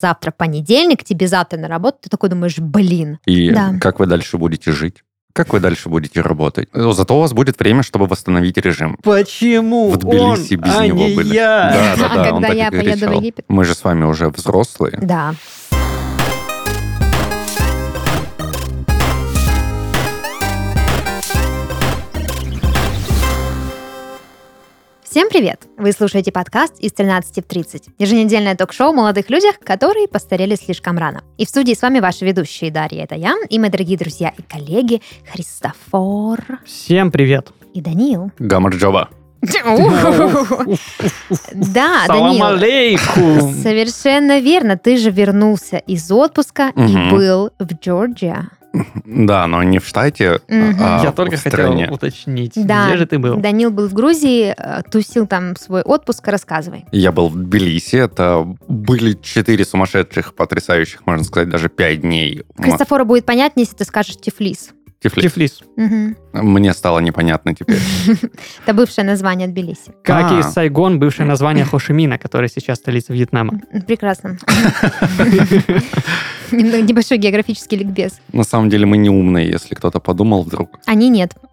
завтра понедельник, тебе завтра на работу, ты такой думаешь, блин. И Да. как вы дальше будете жить? Как вы дальше будете работать? Но Зато у вас будет время, чтобы восстановить режим. Почему В Тбилиси он, без а него не были. я? Да, да, А да, он когда так и я поеду в кричал. Египет? Мы же с вами уже взрослые. Да. Всем привет! Вы слушаете подкаст из 13 в 30. Еженедельное ток-шоу о молодых людях, которые постарели слишком рано. И в студии с вами ваши ведущие Дарья, это я, и мои дорогие друзья и коллеги Христофор Всем привет. и Даниил. Гамарджоба. Да, алейкум. совершенно верно. Ты же вернулся из отпуска и был в Джорджия. Да, но не в штате, Мгм. а Я в только хотел стране. уточнить, Да. где же ты был? Данил был в Грузии, э, тусил там свой отпуск, рассказывай. Я был в Тбилиси. Это были четыре сумасшедших, потрясающих, можно сказать, даже пять дней. Христофору будет понятнее, если ты скажешь Тифлис. Тифлис. Тифлис. Мгм. Мне стало непонятно теперь. Это бывшее название Тбилиси. Как А. и Сайгон, бывшее название Хошимина, который сейчас столица Вьетнама. Прекрасно. Небольшой географический ликбез. На самом деле мы не умные, если кто-то подумал вдруг. Они нет.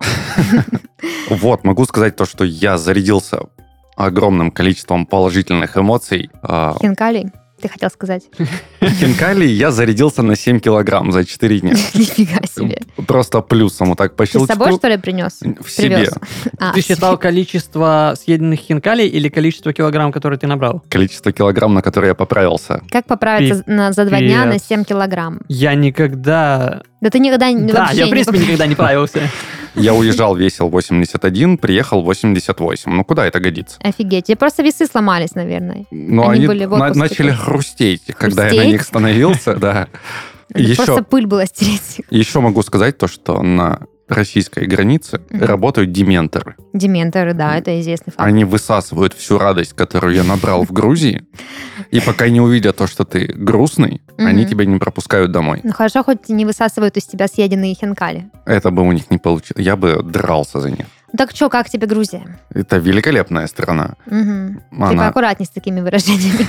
Вот, могу сказать то, что я зарядился огромным количеством положительных эмоций. А, Хинкали, ты хотел сказать. Хинкали я зарядился на 7 килограмм за 4 дня. Нифига себе. Просто плюсом вот так по Ты с щелчку. собой, что ли, принес? В себе. Привез. А, Ты считал количество съеденных хинкалей или количество килограмм, которые ты набрал? Количество килограмм, на которые я поправился. Как поправиться за два дня на Пипец. 7 килограмм? Я никогда... Да ты никогда Да, я в принципе никогда не правился. Я уезжал, весил 81, приехал 88. Ну, куда это годится? Офигеть. Тебе просто весы сломались, наверное. Но Они они, были на- начали тоже. хрустеть, когда я на Хрустеть? них становился, да. Еще, Просто пыль была стереть. еще могу сказать то, что на российской границе Мгм. работают дементоры. Дементоры, да, это известный факт. Они высасывают всю радость, которую я набрал в Грузии, и пока не увидят то, что ты грустный, они тебя не пропускают домой. Ну хорошо, хоть не высасывают из тебя съеденные хинкали. Это бы у них не получилось. Я бы дрался за них. Так что, как тебе Грузия? Это великолепная страна. Мгм. Ты Она- поаккуратней с такими выражениями.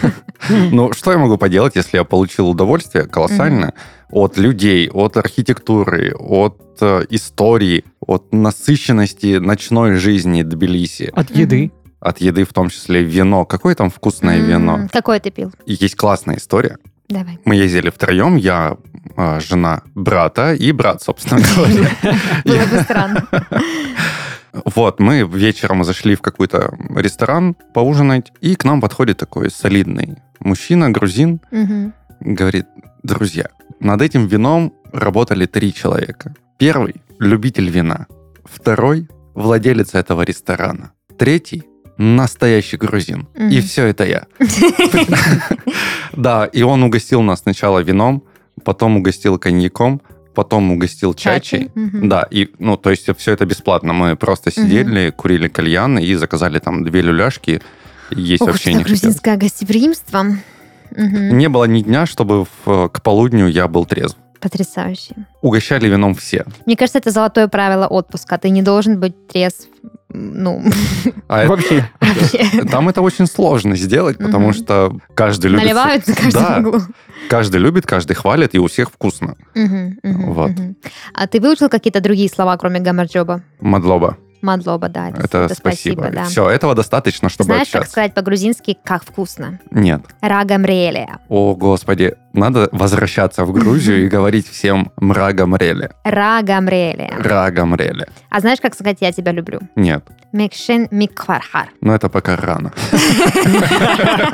Ну, что я могу поделать, если я получил удовольствие колоссальное от людей, от архитектуры, от э, истории, от насыщенности ночной жизни Тбилиси, От еды. от еды в том числе вино. Какое там вкусное вино? Какое ты пил? И есть классная история. Давай. Мы ездили втроем, я, э, жена брата и брат, собственно говоря. Было бы странно. Вот, мы вечером зашли в какой-то ресторан поужинать, и к нам подходит такой солидный мужчина, грузин, Мгм. говорит, друзья, над этим вином работали три человека. Первый – любитель вина. Второй – владелец этого ресторана. Третий – настоящий грузин. Мгм. И все это я. Да, и он угостил нас сначала вином, потом угостил коньяком, потом угостил чачей. Мгм. Да, и, ну, то есть все это бесплатно. Мы просто сидели, курили кальян и заказали там две люляшки. Есть Ух, вообще не грузинское гостеприимство. Мгм. Не было ни дня, чтобы в- к полудню я был трезв. Потрясающе. Угощали вином все. Мне кажется, это золотое правило отпуска. Ты не должен быть трезв. Ну, А это- Вообще. вообще. там это очень сложно сделать, потому Мгм. что каждый любит... Наливают на каждом Да, углу. каждый любит, каждый хвалит, и у всех вкусно. Мгм, мгм, Вот. А ты выучил какие-то другие слова, кроме гамарджоба? Мадлоба. Мадлоба, да. Это, спасибо. да. Все, этого достаточно, чтобы Знаешь, как общаться. сказать по-грузински «как вкусно»? Нет. Рагамрелия. О, господи, надо возвращаться в Грузию и говорить всем мрагамреле. Рагамрелия. Рагамреле. А знаешь, как сказать «я тебя люблю»? Нет, Мекшен миквархар. но это пока рано.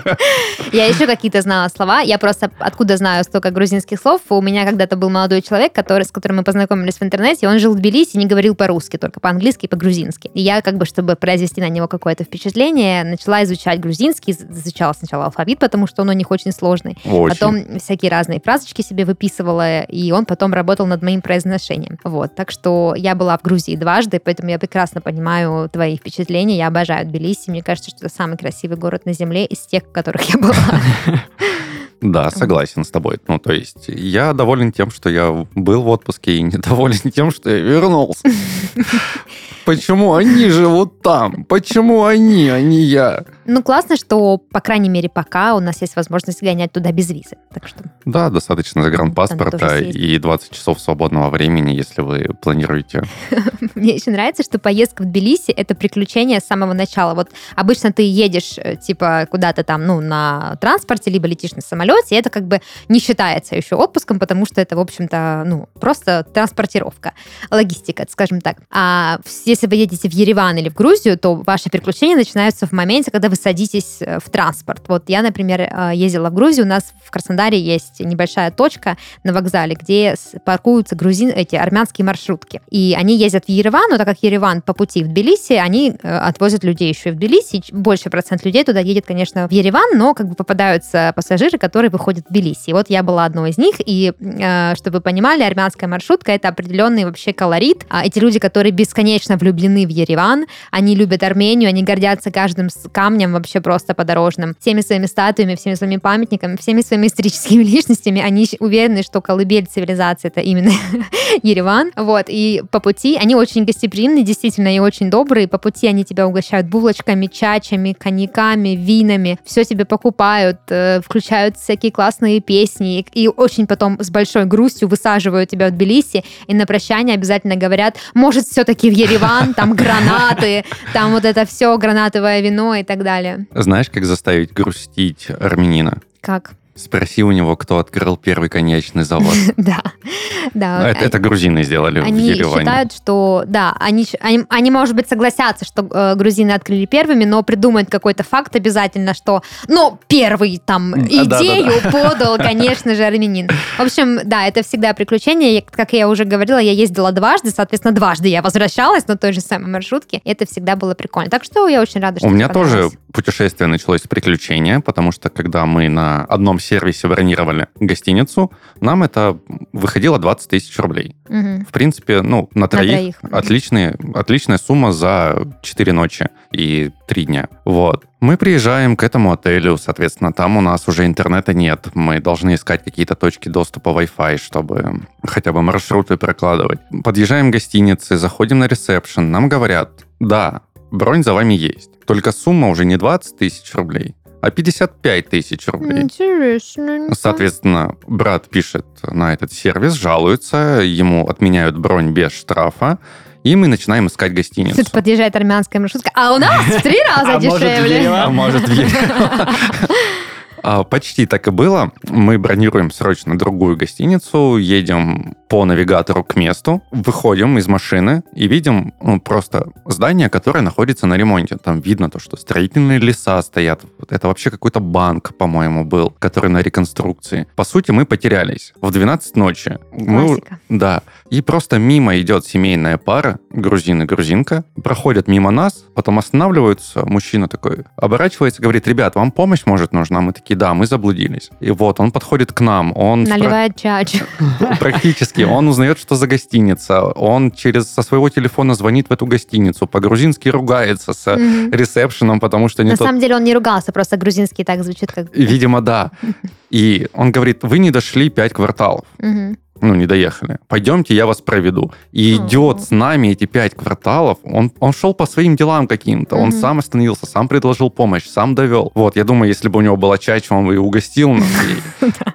Я еще какие-то знала слова. Я просто откуда знаю столько грузинских слов. У меня когда-то был молодой человек, который, с которым мы познакомились в интернете. Он жил в Тбилиси и не говорил по-русски, только по-английски и по-грузински. И я, как бы, чтобы произвести на него какое-то впечатление, начала изучать грузинский. Изучала сначала алфавит, потому что он у них очень сложный. Очень. Потом всякие разные фразочки себе выписывала, и он потом работал над моим произношением. Вот, так что я была в Грузии дважды, поэтому я прекрасно понимаю твои впечатления. Я обожаю Тбилиси. Мне кажется, что это самый красивый город на Земле из тех, в которых я была. Да, согласен с тобой. Ну, то есть, я доволен тем, что я был в отпуске, и недоволен тем, что я вернулся. Почему они живут там? Почему они, а не я? Ну, классно, что, по крайней мере, пока у нас есть возможность гонять туда без визы. Так что Да, достаточно загранпаспорта и 20 часов свободного времени, если вы планируете. Мне еще нравится, что поездка в Тбилиси — это приключение с самого начала. Вот обычно ты едешь, э, типа, куда-то там, ну, на транспорте, либо летишь на самолете, и это как бы не считается еще отпуском, потому что это, в общем-то, ну, просто транспортировка, логистика, скажем так. А если вы едете в Ереван или в Грузию, то ваши приключения начинаются в моменте, когда вы садитесь э, в транспорт. Вот я, например, э, ездила в Грузию, у нас в Краснодаре есть небольшая точка на вокзале, где паркуются грузин, эти армянские маршрутки. И они ездят в Ереван, но так как Ереван по пути в Тбилиси, они э, отвозят людей еще и в Тбилиси. Больше процент людей туда едет, конечно, в Ереван, но как бы попадаются пассажиры, которые выходят в Тбилиси. И вот я была одной из них, и э, чтобы вы понимали, армянская маршрутка — это определенный вообще колорит. А эти люди, которые бесконечно влюблены в Ереван, они любят Армению, они гордятся каждым камнем вообще просто подорожным, всеми своими статуями, всеми своими памятниками, всеми своими историческими личностями. Они уверены, что колыбель цивилизации — это именно Ереван. Вот, и по пути они очень гостеприимны, действительно, и очень добрые. По пути они тебя угощают булочками, чачами, коньяками, винами. Все тебе покупают, э, включают всякие классные песни. И, и очень потом с большой грустью высаживают тебя в Тбилиси. И на прощание обязательно говорят, может, все-таки в Ереван, там гранаты, там вот это все, гранатовое вино и так далее. Знаешь, как заставить грустить армянина? Как? Спроси у него, кто открыл первый коньячный завод. Да, да. Это, это грузины сделали в Они считают, что да, они, они, они, может быть, согласятся, что э, грузины открыли первыми, но придумают какой-то факт обязательно, что, ну, первый там а, да, идею подал, конечно же, армянин. В общем, да, это всегда приключение. Я- Как я уже говорила, я ездила дважды, соответственно, дважды я возвращалась на той же самой маршрутке. Это всегда было прикольно. Так что я очень рада, что У меня тоже путешествие началось с приключения, потому что когда мы на одном сервисе бронировали гостиницу, нам это выходило 20 тысяч рублей. Мгм. В принципе, ну, на троих, троих. отличные, отличная сумма за 4 ночи и 3 дня. Вот. Мы приезжаем к этому отелю, соответственно, там у нас уже интернета нет. Мы должны искать какие-то точки доступа Wi-Fi, чтобы хотя бы маршруты прокладывать. Подъезжаем к гостинице, заходим на ресепшн, нам говорят, да, бронь за вами есть. Только сумма уже не 20 тысяч рублей, а 55 тысяч рублей. Интересно. Соответственно, брат пишет на этот сервис, жалуется, ему отменяют бронь без штрафа, и мы начинаем искать гостиницу. Тут подъезжает армянская маршрутка, а у нас в три раза А в дешевле. А может. А, Почти так и было. Мы бронируем срочно другую гостиницу, едем по навигатору к месту, выходим из машины и видим ну, просто здание, которое находится на ремонте. Там видно то, что строительные леса стоят. Это вообще какой-то банк, по-моему, был, который на реконструкции. По сути, мы потерялись. В 12 ночи. Мы, да. И просто мимо идет семейная пара, грузин и грузинка, проходят мимо нас, потом останавливаются, мужчина такой оборачивается, говорит, ребят, вам помощь может нужна? Мы такие, да, мы заблудились. И вот, он подходит к нам, он спра- Наливает чач. практически, он узнает, что за гостиница, он через со своего телефона звонит в эту гостиницу, по-грузински ругается с Мгм. ресепшеном, потому что не На тот самом деле он не ругался, просто грузинский так звучит, как... Видимо, да. И он говорит, вы не дошли пять кварталов. Ну, не доехали. Пойдемте, я вас проведу. И Ага. идет с нами эти пять кварталов. Он, он шел по своим делам каким-то. Он сам остановился, сам предложил помощь, сам довел. Вот, я думаю, если бы у него была чача, он бы и угостил нас.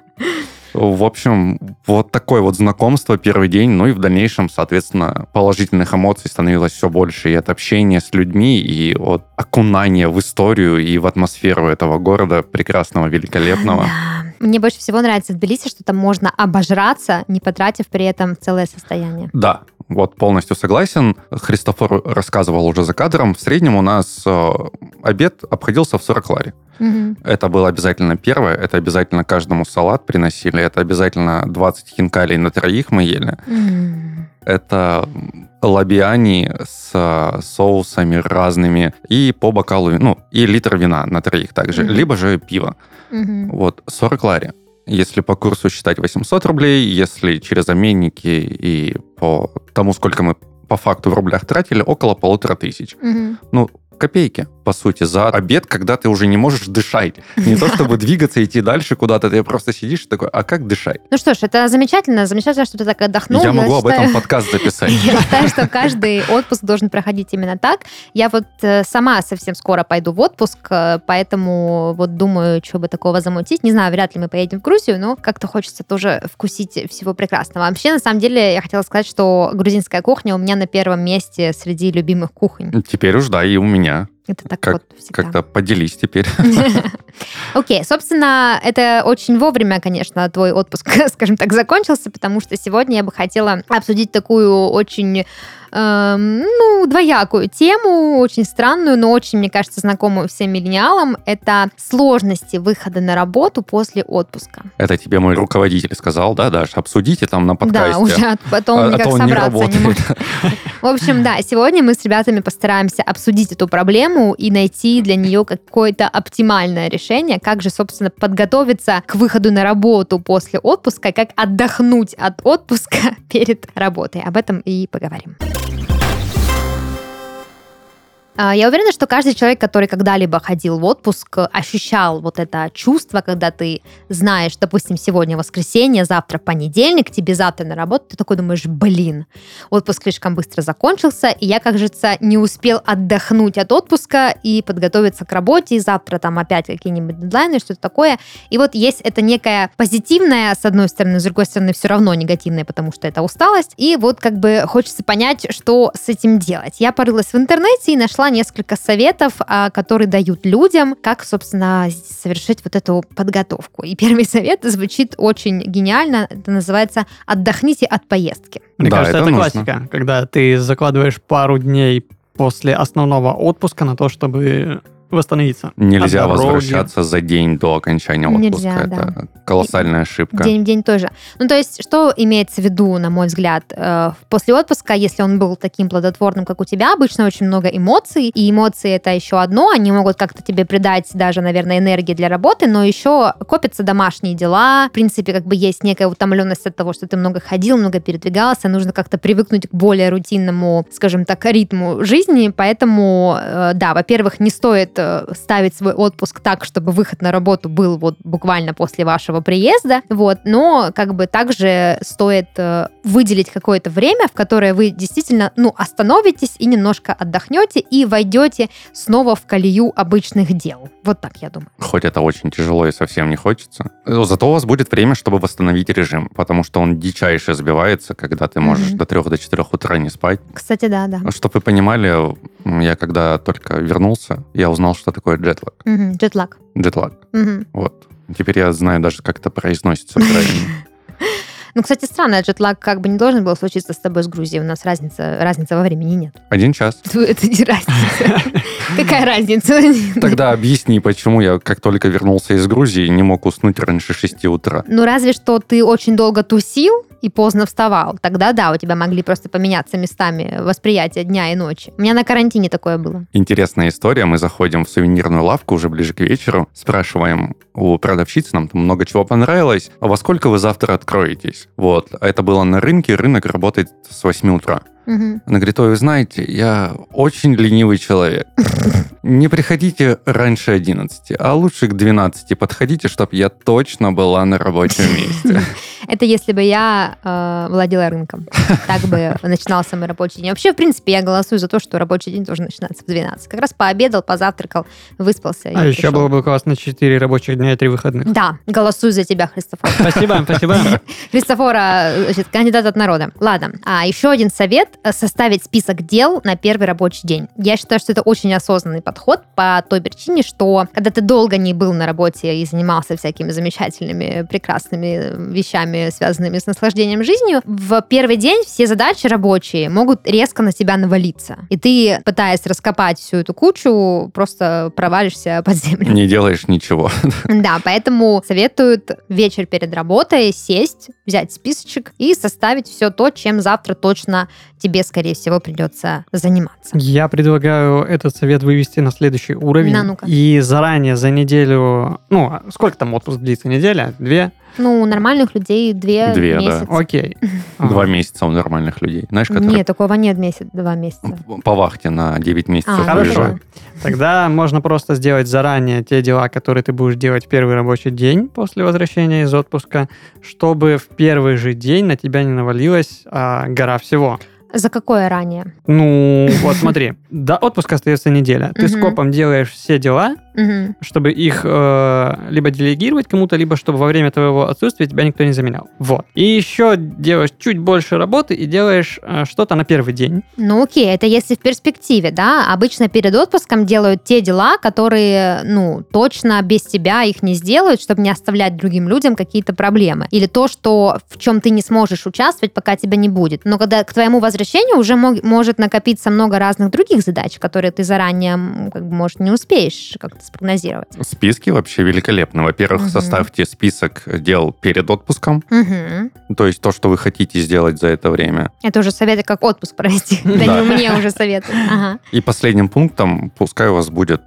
В общем, вот такое вот знакомство первый день, ну и в дальнейшем, соответственно, положительных эмоций становилось все больше и от общения с людьми, и от окунания в историю и в атмосферу этого города прекрасного, великолепного. Да. Мне больше всего нравится в Тбилиси, что там можно обожраться, не потратив при этом целое состояние. Да, вот полностью согласен. Христофор рассказывал уже за кадром. В среднем у нас э, обед обходился в 40 лари. Мгм. Это было обязательно первое. Это обязательно каждому салат приносили. Это обязательно 20 хинкалей на троих мы ели. М. Это лабиани с э, соусами разными. И по бокалу, ну, и литр вина на троих также. Мгм. Либо же пиво. Мгм. Вот, 40 лари. Если по курсу считать 800 рублей, если через обменники и по тому, сколько мы по факту в рублях тратили, около полутора тысяч. Мгм. Ну, копейки. По сути, за обед, когда ты уже не можешь дышать. Не то чтобы двигаться, идти дальше куда-то, ты просто сидишь и такой, а как дышать? Ну что ж, это замечательно. Замечательно, что ты так отдохнул. Я могу об этом подкаст записать. Я считаю, что каждый отпуск должен проходить именно так. Я вот э, сама совсем скоро пойду в отпуск, э, поэтому вот думаю, что бы такого замутить. Не знаю, вряд ли мы поедем в Грузию, но как-то хочется тоже вкусить всего прекрасного. Вообще, на самом деле, я хотела сказать, что грузинская кухня у меня на первом месте среди любимых кухонь. Теперь уж да, и у меня. Это так Как- вот всегда. Как-то поделись теперь. Окей, собственно, это очень вовремя, конечно, твой отпуск, скажем так, закончился, потому что сегодня я бы хотела обсудить такую очень, эм, ну, двоякую тему, очень странную, но очень, мне кажется, знакомую всем миллениалам. Это сложности выхода на работу после отпуска. Это тебе мой руководитель сказал, да, Даш, обсудите там на подкасте. Да, уже от- потом А- а никак не собраться не, работает. может. В общем, да, сегодня мы с ребятами постараемся обсудить эту проблему и найти для нее какое-то оптимальное решение, как же, собственно, подготовиться к выходу на работу после отпуска, как отдохнуть от отпуска перед работой. Об этом и поговорим. А, Я уверена, что каждый человек, который когда-либо ходил в отпуск, ощущал вот это чувство, когда ты знаешь, допустим, сегодня воскресенье, завтра понедельник, тебе завтра на работу, ты такой думаешь, блин, отпуск слишком быстро закончился, и я, кажется, не успел отдохнуть от отпуска и подготовиться к работе, и завтра там опять какие-нибудь дедлайны, что-то такое. И вот есть это некая позитивная, с одной стороны, с другой стороны, все равно негативная, потому что это усталость. И вот как бы хочется понять, что с этим делать. Я порылась в интернете и нашла несколько советов, а, которые дают людям, как, собственно, совершить вот эту подготовку. И первый совет звучит очень гениально. Это называется «отдохните от поездки». Мне Да, кажется, это это, нужно. классика, когда ты закладываешь пару дней после основного отпуска на то, чтобы восстановиться. Нельзя От дороги. возвращаться за день до окончания отпуска. Нельзя, Это колоссальная ошибка. День в день тоже. Ну, то есть, что имеется в виду, на мой взгляд, э, после отпуска, если он был таким плодотворным, как у тебя, обычно очень много эмоций, и эмоции это еще одно, они могут как-то тебе придать даже, наверное, энергии для работы, но еще копятся домашние дела, в принципе, как бы есть некая утомленность от того, что ты много ходил, много передвигался, нужно как-то привыкнуть к более рутинному, скажем так, ритму жизни, поэтому, э, да, во-первых, не стоит э, ставить свой отпуск так, чтобы выход на работу был вот буквально после вашего приезда, вот, но как бы также стоит э, выделить какое-то время, в которое вы действительно, ну, остановитесь и немножко отдохнете и войдете снова в колею обычных дел. Вот так я думаю. Хоть это очень тяжело и совсем не хочется. Но Зато у вас будет время, чтобы восстановить режим, потому что он дичайше сбивается, когда ты можешь Мгм. до 3 до 4 утра не спать. Кстати, да, да. Чтобы вы понимали, я когда только вернулся, я узнал, что такое джетлаг. Мгм, Джетлаг. Джетлаг. Мгм. Вот. Теперь я знаю даже, как это произносится правильно. Ну, кстати, странно, джетлаг как бы не должен был случиться с тобой с Грузией. У нас разница, разница во времени нет. Один час. Это не разница. Какая разница? Тогда объясни, почему я, как только вернулся из Грузии, не мог уснуть раньше 6 утра. Ну, разве что ты очень долго тусил и поздно вставал. Тогда да, у тебя могли просто поменяться местами восприятия дня и ночи. У меня на карантине такое было. Интересная история. Мы заходим в сувенирную лавку уже ближе к вечеру, спрашиваем у продавщицы, нам там много чего понравилось, а во сколько вы завтра откроетесь? Вот. Это было на рынке, рынок работает с 8 утра. Мгм. Она говорит, ой, вы знаете, я очень ленивый человек. Не приходите раньше 11, а лучше к 12 подходите, чтобы я точно была на рабочем месте. Это если бы я э, владела рынком. Так бы начинался мой рабочий день. Вообще, в принципе, я голосую за то, что рабочий день должен начинаться в 12. Как раз пообедал, позавтракал, выспался. А еще пришел. было бы классно 4 рабочих дня и 3 выходных. Да, голосую за тебя, Христофор. Спасибо, спасибо. Христофора, значит, кандидат от народа. Ладно, а еще один совет – составить список дел на первый рабочий день. Я считаю, что это очень осознанный подход по той причине, что когда ты долго не был на работе и занимался всякими замечательными, прекрасными вещами, связанными с наслаждением жизнью, в первый день все задачи рабочие могут резко на тебя навалиться. И ты, пытаясь раскопать всю эту кучу, просто провалишься под землю. Не делаешь ничего. Да, поэтому советуют вечер перед работой сесть, взять списочек и составить все то, чем завтра точно тебе, скорее всего, придется заниматься. Я предлагаю этот совет вывести на следующий уровень. На, ну-ка. И заранее за неделю... Ну, а сколько там отпуск длится? Неделя? Две? Ну, у нормальных людей две, Две, да. месяца. Окей. Два месяца у нормальных людей. Знаешь, которые Нет, такого нет месяц, два месяца. по вахте на 9 месяцев А, Хорошо. Тогда можно просто сделать заранее те дела, которые ты будешь делать в первый рабочий день после возвращения из отпуска, чтобы в первый же день на тебя не навалилась а, гора всего. За какое ранее? Ну, вот смотри, до отпуска остается неделя. Ты Мгм. скопом делаешь все дела, чтобы их э, либо делегировать кому-то, либо чтобы во время твоего отсутствия тебя никто не заменял. Вот. И еще делаешь чуть больше работы и делаешь э, что-то на первый день. Ну окей, это если в перспективе, да. Обычно перед отпуском делают те дела, которые, ну, точно без тебя их не сделают, чтобы не оставлять другим людям какие-то проблемы. Или то, что в чем ты не сможешь участвовать, пока тебя не будет. Но когда к твоему возвращению уже мог- может накопиться много разных других задач, которые ты заранее, как бы, может, не успеешь как-то спрогнозировать. Списки вообще великолепны. Во-первых, Мгм. составьте список дел перед отпуском, Мгм. то есть то, что вы хотите сделать за это время. Это уже советы, как отпуск провести. Да не мне уже советы. И последним пунктом, пускай у вас будет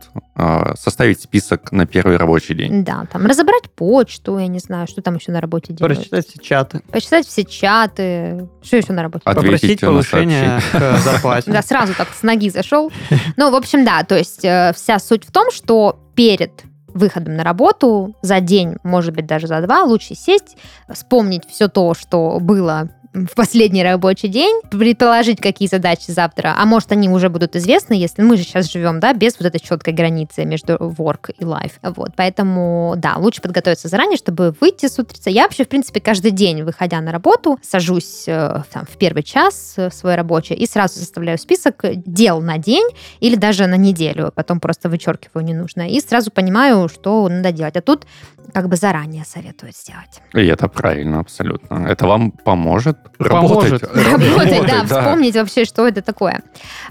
составить список на первый рабочий день. Да, там разобрать почту, я не знаю, что там еще на работе делать. Прочитать все чаты. Почитать все чаты. Что еще на работе? Ответить Попросить на повышения к зарплате. Да, сразу так с ноги зашел. Ну, в общем, да, то есть э, вся суть в том, что перед выходом на работу за день, может быть, даже за два, лучше сесть, вспомнить все то, что было в последний рабочий день, предположить, какие задачи завтра, а может, они уже будут известны, если мы же сейчас живем, да, без вот этой четкой границы между work и life. Вот, поэтому, да, лучше подготовиться заранее, чтобы выйти с утреца. Я вообще, в принципе, каждый день, выходя на работу, сажусь э, там, в первый час э, свой рабочий и сразу составляю список дел на день или даже на неделю, потом просто вычеркиваю ненужное, и сразу понимаю, что надо делать. А тут как бы заранее советуют сделать. И это правильно, абсолютно. Это вам поможет, Поможет. работать. Работать, да, вспомнить вообще, что это такое.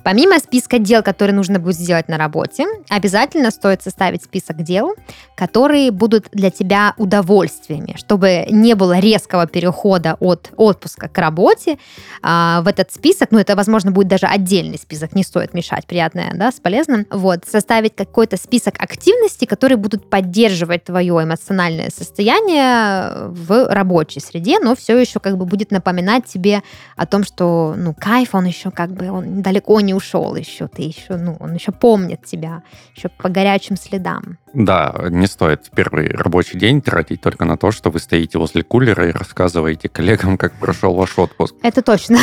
Помимо списка дел, которые нужно будет сделать на работе, обязательно стоит составить список дел, которые будут для тебя удовольствиями, чтобы не было резкого перехода от отпуска к работе. А, в этот список, ну это, возможно, будет даже отдельный список, не стоит мешать приятное да, с полезным. Вот, составить какой-то список активностей, которые будут поддерживать твое эмоциональное состояние в рабочей среде, но все еще как бы будет напоминать тебе о том, что, ну, кайф, он еще как бы, он далеко не ушел еще, ты еще, ну, он еще помнит тебя, еще по горячим следам. Да, не стоит первый рабочий день тратить только на то, что вы стоите возле кулера и рассказываете коллегам, как прошел ваш отпуск. Это точно.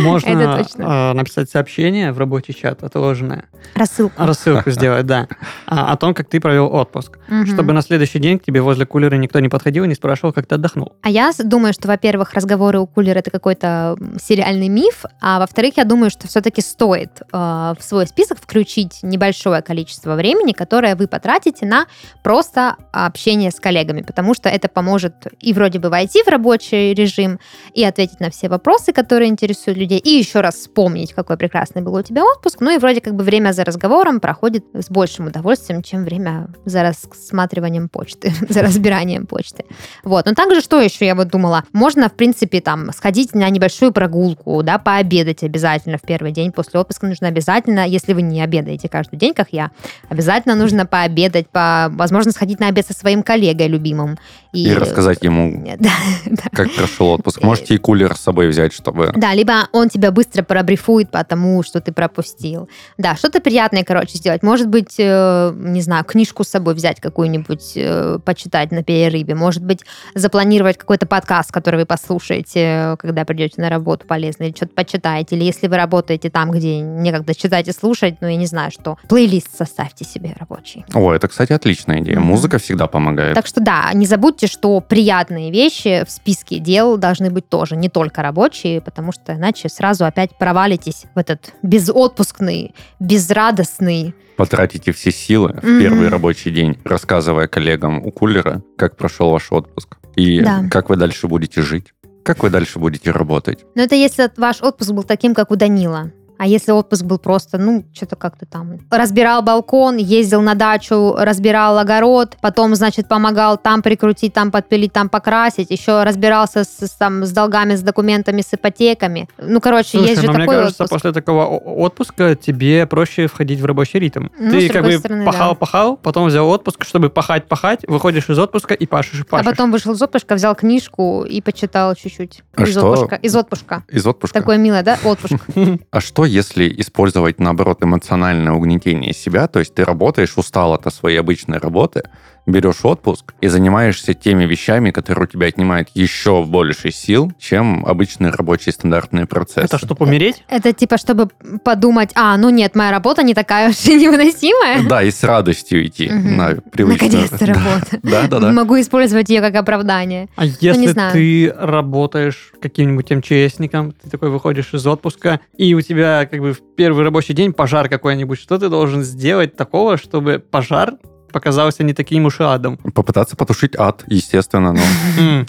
Можно Это точно. э, написать сообщение в рабочий чат отложенное, Рассылка. рассылку сделать, да, а, о том, как ты провел отпуск, чтобы на следующий день к тебе возле кулера никто не подходил и не спрашивал, как ты отдохнул. А я думаю, что, во-первых, разговоры у кулера это какой-то сериальный миф, а во-вторых, я думаю, что все-таки стоит э, в свой список включить небольшое количество времени, которое вы потратите на просто общение с коллегами, потому что это поможет и вроде бы войти в рабочий режим, и ответить на все вопросы, которые интересуют людей, и еще раз вспомнить, какой прекрасный был у тебя отпуск, ну и вроде как бы время за разговором проходит с большим удовольствием, чем время за рассматриванием почты, за разбиранием почты. Вот. Но также что еще я вот думала? Можно, в принципе, там сходить на небольшую прогулку, да, пообедать обязательно в первый день после отпуска. Нужно обязательно, если вы не обедаете каждый день, как я, обязательно нужно пообедать, по, возможно, сходить на обед со своим коллегой любимым. И рассказать ему, Да, как прошел отпуск. Можете и кулер с собой взять, чтобы... Да, либо он тебя быстро пробрифует по тому, что ты пропустил. Да, что-то приятное, короче, сделать. Может быть, э, не знаю, книжку с собой взять какую-нибудь, э, почитать на перерыве. Может быть, запланировать какой-то подкаст, который вы послушаете, э, когда придете на работу полезно, или что-то почитаете. Или если вы работаете там, где некогда читать и слушать, ну, я не знаю, что. Плейлист составьте себе рабочий. О, это, кстати, отличная идея. Мгм. Музыка всегда помогает. Так что да, не забудьте, что приятные вещи в списке дел должны быть тоже, не только рабочие, потому что иначе сразу опять провалитесь в этот безотпускный, безрадостный. Потратите все силы в Мгм. первый рабочий день, рассказывая коллегам у кулера, как прошел ваш отпуск. И Да. как вы дальше будете жить. Как вы дальше будете работать. Но это если ваш отпуск был таким, как у Данила. А если отпуск был просто, ну, что-то как-то там... Разбирал балкон, ездил на дачу, разбирал огород, потом, значит, помогал там прикрутить, там подпилить, там покрасить, еще разбирался с, с, там, с долгами, с документами, с ипотеками. Ну, короче, Слушай, есть же но мне такой кажется, отпуск. после такого отпуска тебе проще входить в рабочий ритм. Ну, Ты с как другой бы стороны, да. пахал-пахал, потом взял отпуск, чтобы пахать-пахать, выходишь из отпуска и пашешь, и А пашешь. потом вышел из отпуска, взял книжку и почитал чуть-чуть. А из что? отпуска. Из отпуска. Из отпуска. Такое милое, да? Отпуск. А что, если использовать, наоборот, эмоциональное угнетение себя? То есть ты работаешь, устал от своей обычной работы, берешь отпуск и занимаешься теми вещами, которые у тебя отнимают еще больше сил, чем обычные рабочие стандартные процессы. Это чтобы умереть? Это типа, чтобы подумать, а, ну нет, моя работа не такая уж и невыносимая. Да, и с радостью идти Мгм. на привычную... Наконец-то работа. Да, да, да. Могу использовать ее как оправдание. А если знаю. ты работаешь каким-нибудь МЧСником, ты такой выходишь из отпуска, и у тебя как бы в первый рабочий день пожар какой-нибудь, что ты должен сделать такого, чтобы пожар показался не таким уж и адом? Попытаться потушить ад, естественно, но...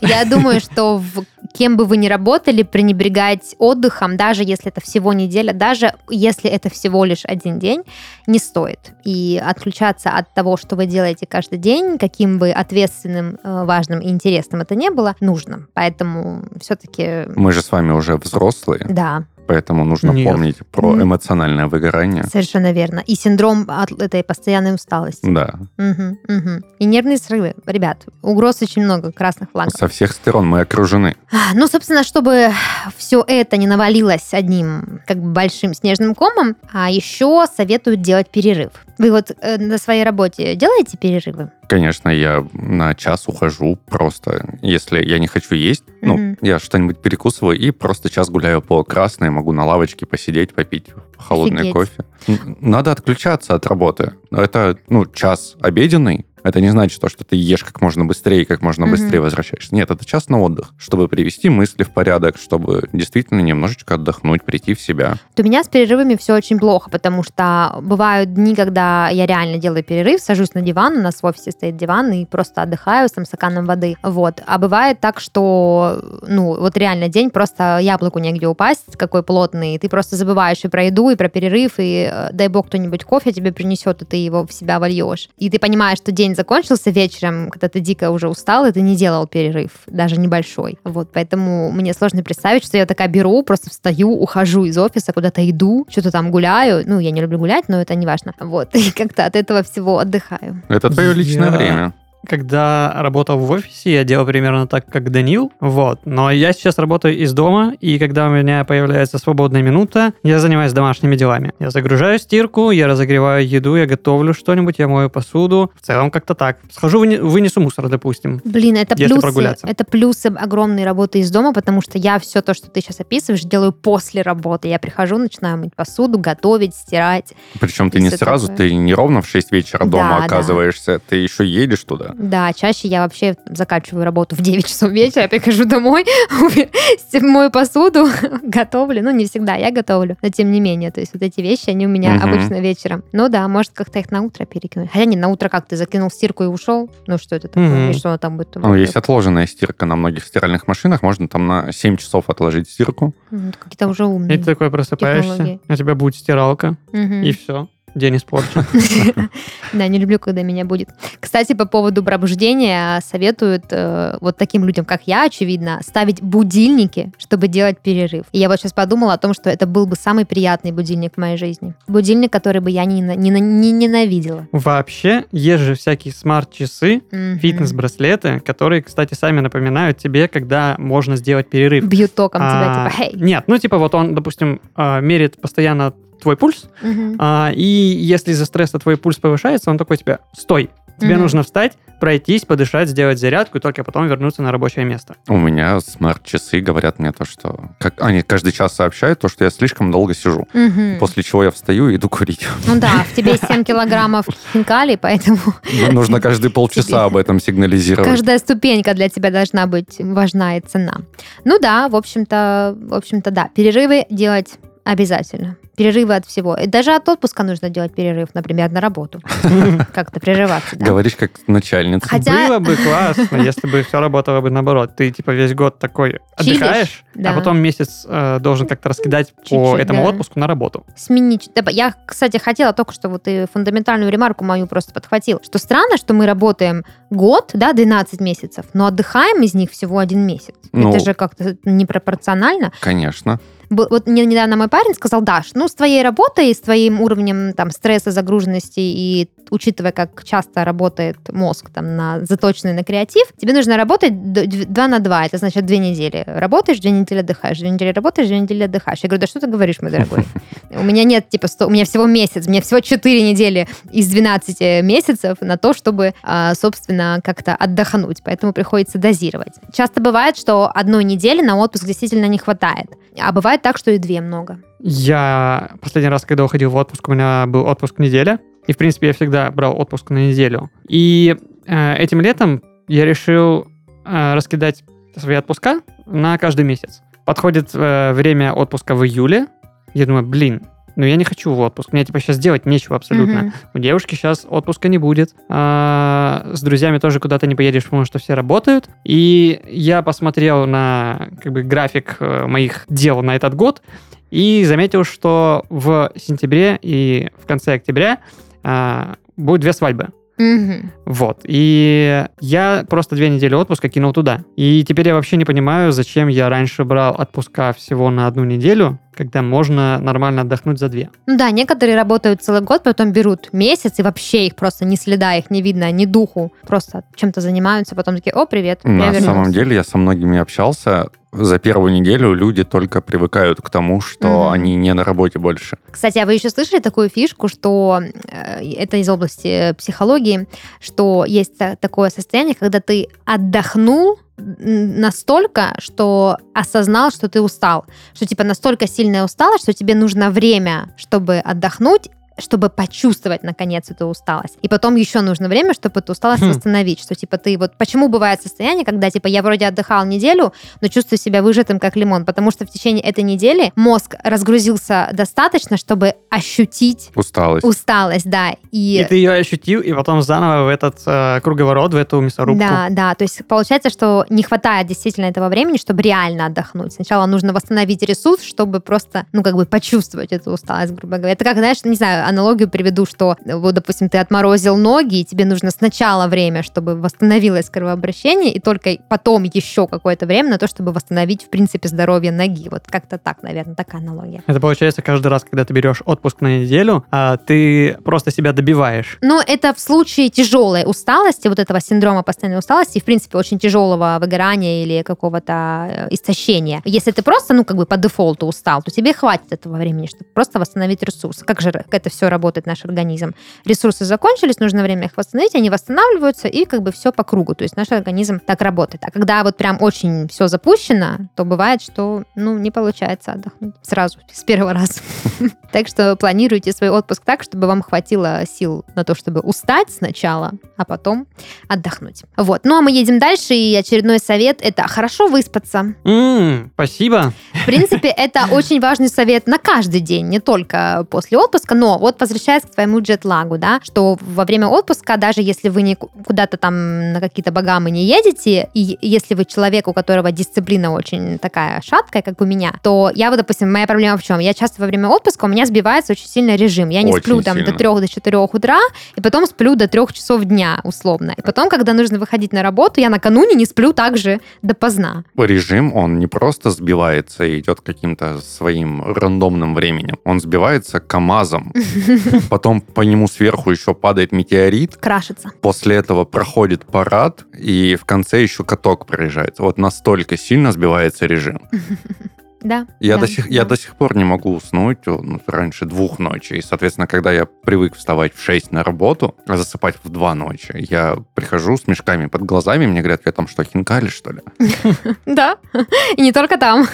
Я думаю, что в- кем бы вы ни работали, пренебрегать отдыхом, даже если это всего неделя, даже если это всего лишь один день, не стоит. И отключаться от того, что вы делаете каждый день, каким бы ответственным, э, важным и интересным это не было, нужно. Поэтому все-таки, Мы же с вами уже взрослые, да, поэтому нужно Нет. помнить про эмоциональное выгорание. совершенно верно. И синдром от этой постоянной усталости. Да, Мгм, мгм. И нервные срывы. Ребят, угроз очень много, красных флагов. со всех сторон мы окружены. Ну, собственно, чтобы все это не навалилось одним как бы большим снежным комом, а еще советуют делать перерыв. Вы вот э, на своей работе делаете перерывы? Конечно, я на час ухожу просто. Если я не хочу есть, ну, Мгм. я что-нибудь перекусываю и просто час гуляю по красной, могу на лавочке посидеть, попить холодный Офигеть. кофе. Надо отключаться от работы. Это, ну, час обеденный. Это не значит то, что ты ешь как можно быстрее и как можно Мгм. быстрее возвращаешься. Нет, это час на отдых, чтобы привести мысли в порядок, чтобы действительно немножечко отдохнуть, прийти в себя. У меня с перерывами все очень плохо, потому что бывают дни, когда я реально делаю перерыв, сажусь на диван, у нас в офисе стоит диван, и просто отдыхаю с там стаканом воды. Вот. А бывает так, что, ну, вот реально день, просто яблоку негде упасть, какой плотный, и ты просто забываешь и про еду, и про перерыв, и э, дай бог кто-нибудь кофе тебе принесет, и ты его в себя вольешь. И ты понимаешь, что день закончился вечером, когда ты дико уже устал, и ты не делал перерыв, даже небольшой. Вот, поэтому мне сложно представить, что я такая беру, просто встаю, ухожу из офиса, куда-то иду, что-то там гуляю. Ну, я не люблю гулять, но это не важно. Вот, и как-то от этого всего отдыхаю. Это твое личное Я- время. Когда работал в офисе, я делал примерно так, как Данил, вот. Но я сейчас работаю из дома, и когда у меня появляется свободная минута, я занимаюсь домашними делами. Я загружаю стирку, я разогреваю еду, я готовлю что-нибудь, я мою посуду. В целом как-то так. Схожу, выне- вынесу мусор, допустим. Блин, это плюсы, прогуляться. это плюсы огромной работы из дома, потому что я все то, что ты сейчас описываешь, делаю после работы. Я прихожу, начинаю мыть посуду, готовить, стирать. Причем ты не сразу, такое. ты не ровно в 6 вечера Да, дома да. оказываешься, ты еще едешь туда. Да, чаще я вообще заканчиваю работу в 9 часов вечера, я прихожу домой, мою посуду, готовлю. Ну, не всегда я готовлю, но тем не менее. То есть вот эти вещи, они у меня Мгм. обычно вечером. Ну да, может, как-то их на утро перекинуть. Хотя не, на утро как ты закинул стирку и ушел? Ну, что это такое? Мгм. И что там будет? Ну, есть отложенная стирка на многих стиральных машинах, можно там на 7 часов отложить стирку. М, Какие-то уже И умные. ты такой просыпаешься, Технологии. у тебя будет стиралка, Мгм. и все. День испорчен. Да, не люблю, когда меня будет. Кстати, по поводу пробуждения советуют э, вот таким людям, как я, очевидно, ставить будильники, чтобы делать перерыв. И я вот сейчас подумала о том, что это был бы самый приятный будильник в моей жизни. Будильник, который бы я не, нена- не, не ненавидела. Вообще, есть же всякие смарт-часы, фитнес-браслеты, которые, кстати, сами напоминают тебе, когда можно сделать перерыв. Бьют током тебя, А, типа, «Хей!» Нет, ну типа вот он, допустим, а, меряет постоянно твой пульс, Мгм. а, и если из-за стресса твой пульс повышается, он такой тебе, стой, тебе Мгм. нужно встать, пройтись, подышать, сделать зарядку и только потом вернуться на рабочее место. У меня смарт-часы говорят мне то, что... Как, они каждый час сообщают то, что я слишком долго сижу. Мгм. После чего я встаю и иду курить. Ну да, в тебе 7 килограммов хинкали, поэтому Нужно каждые полчаса об этом сигнализировать. Каждая ступенька для тебя должна быть важна и цена. Ну да, в общем-то, в общем-то, да, перерывы делать Обязательно. Перерывы от всего. И даже от отпуска нужно делать перерыв, например, на работу. Как-то прерываться. да. Говоришь как начальница. Хотя- Было бы классно, если бы все работало бы наоборот. Ты типа весь год такой отдыхаешь, да. а потом месяц э, должен как-то раскидать по этому да. отпуску на работу. Сменить. Да, Я, кстати, хотела только что вот и фундаментальную ремарку мою просто подхватил, что странно, что мы работаем год, да, 12 месяцев, но отдыхаем из них всего один месяц. Ну. Это же как-то непропорционально. Конечно. Вот мне недавно мой парень сказал, Даш, ну, с твоей работой, с твоим уровнем там стресса, загруженности и учитывая, как часто работает мозг там на заточенный на креатив, тебе нужно работать д- дв- два на два, это значит две недели. Работаешь, две недели отдыхаешь, две недели работаешь, две недели отдыхаешь. Я говорю, да что ты говоришь, мой дорогой? У меня нет, типа, сто- у меня всего месяц, у меня всего 4 недели из 12 месяцев на то, чтобы, а, собственно, как-то отдохнуть. Поэтому приходится дозировать. Часто бывает, что одной недели на отпуск действительно не хватает. А бывает так, что и две много. Я последний раз, когда уходил в отпуск, у меня был отпуск неделя. И, в принципе, я всегда брал отпуск на неделю. И э, этим летом я решил э, раскидать свои отпуска на каждый месяц. Подходит э, время отпуска в июле. Я думаю, блин, ну я не хочу в отпуск. Мне типа сейчас делать нечего абсолютно. Мгм. У девушки сейчас отпуска не будет. А, с друзьями тоже куда-то не поедешь, потому что все работают. И я посмотрел на как бы, график э, моих дел на этот год и заметил, что в сентябре и в конце октября а, будет две свадьбы. Мгм. Вот. И я просто две недели отпуска кинул туда. И теперь я вообще не понимаю, зачем я раньше брал отпуска всего на одну неделю, когда можно нормально отдохнуть за две. Ну да, некоторые работают целый год, потом берут месяц, и вообще их просто ни следа, их не видно, ни духу. Просто чем-то занимаются, потом такие, о, привет, я На вернулся». самом деле я со многими общался. За первую неделю люди только привыкают к тому, что Мгм. они не на работе больше. Кстати, а вы еще слышали такую фишку, что э, это из области психологии, что есть та- такое состояние, когда ты отдохнул настолько, что осознал, что ты устал, что типа настолько сильная усталость, что тебе нужно время, чтобы отдохнуть, чтобы почувствовать наконец эту усталость. И потом еще нужно время, чтобы эту усталость Хм. восстановить. Что типа ты вот почему бывает состояние, когда типа я вроде отдыхал неделю, но чувствую себя выжатым как лимон, потому что в течение этой недели мозг разгрузился достаточно, чтобы ощутить Усталость. усталость, да. И, И ты ее ощутил, и потом заново в этот э, круговорот, в эту мясорубку. да, да, то есть получается, что не хватает действительно этого времени, чтобы реально отдохнуть. Сначала нужно восстановить ресурс, чтобы просто, ну, как бы почувствовать эту усталость, грубо говоря. Это как, знаешь, не знаю, аналогию приведу, что, вот, допустим, ты отморозил ноги, и тебе нужно сначала время, чтобы восстановилось кровообращение, и только потом еще какое-то время на то, чтобы восстановить, в принципе, здоровье ноги. Вот как-то так, наверное, такая аналогия. Это получается каждый раз, когда ты берешь отпуск на неделю, а, ты просто себя добиваешь. Но это в случае тяжелой усталости, вот этого синдрома постоянной усталости, в принципе, очень тяжелого выгорания или какого-то э, истощения. Если ты просто, ну, как бы по дефолту устал, то тебе хватит этого времени, чтобы просто восстановить ресурсы. Как же это все работает, наш организм? Ресурсы закончились, нужно время их восстановить, они восстанавливаются, и как бы все по кругу. То есть наш организм так работает. А когда вот прям очень все запущено, то бывает, что, ну, не получается отдохнуть сразу, с первого раза. Так что планируйте свой отпуск так, чтобы вам хватило сил на то, чтобы устать сначала, а потом отдохнуть. Вот. Ну, а мы едем дальше, и очередной совет – это хорошо выспаться. Спасибо. В принципе, это очень важный совет на каждый день, не только после отпуска, но вот возвращаясь к твоему джетлагу, да, что во время отпуска, даже если вы не ку- куда-то там на какие-то богамы не едете, и если вы человек, у которого дисциплина очень такая шаткая, как у меня, то я вот, допустим, моя проблема в чем? Я часто во время отпуска у меня сбивается очень сильно режим. Я не Очень сплю там сильно. до 3 до 4 утра, и потом сплю до 3 часов дня, условно. И потом, когда нужно выходить на работу, я накануне не сплю также допоздна. Режим, он не просто сбивается и идет каким-то своим рандомным временем. Он сбивается КАМАЗом. Потом по нему сверху еще падает метеорит. Крашится. После этого проходит парад, и в конце еще каток проезжает. Вот настолько сильно сбивается режим. Да. Я, да, до сих, я да. до сих пор не могу уснуть ну, раньше двух ночи. И, соответственно, когда я привык вставать в 6 на работу, а засыпать в 2 ночи, я прихожу с мешками под глазами, мне говорят, я там что, хинкали, что ли? Да, и не только там.